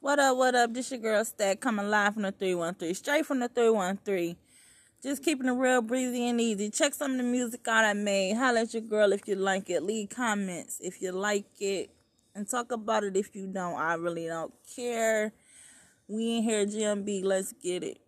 What up, what up? This your girl Stack coming live from the 313. Straight from the 313. Just keeping it real breezy and easy. Check some of the music out I made. Holla at your girl if you like it. Leave comments if you like it. And talk about it if you don't. I really don't care. We in here, GMB. Let's get it.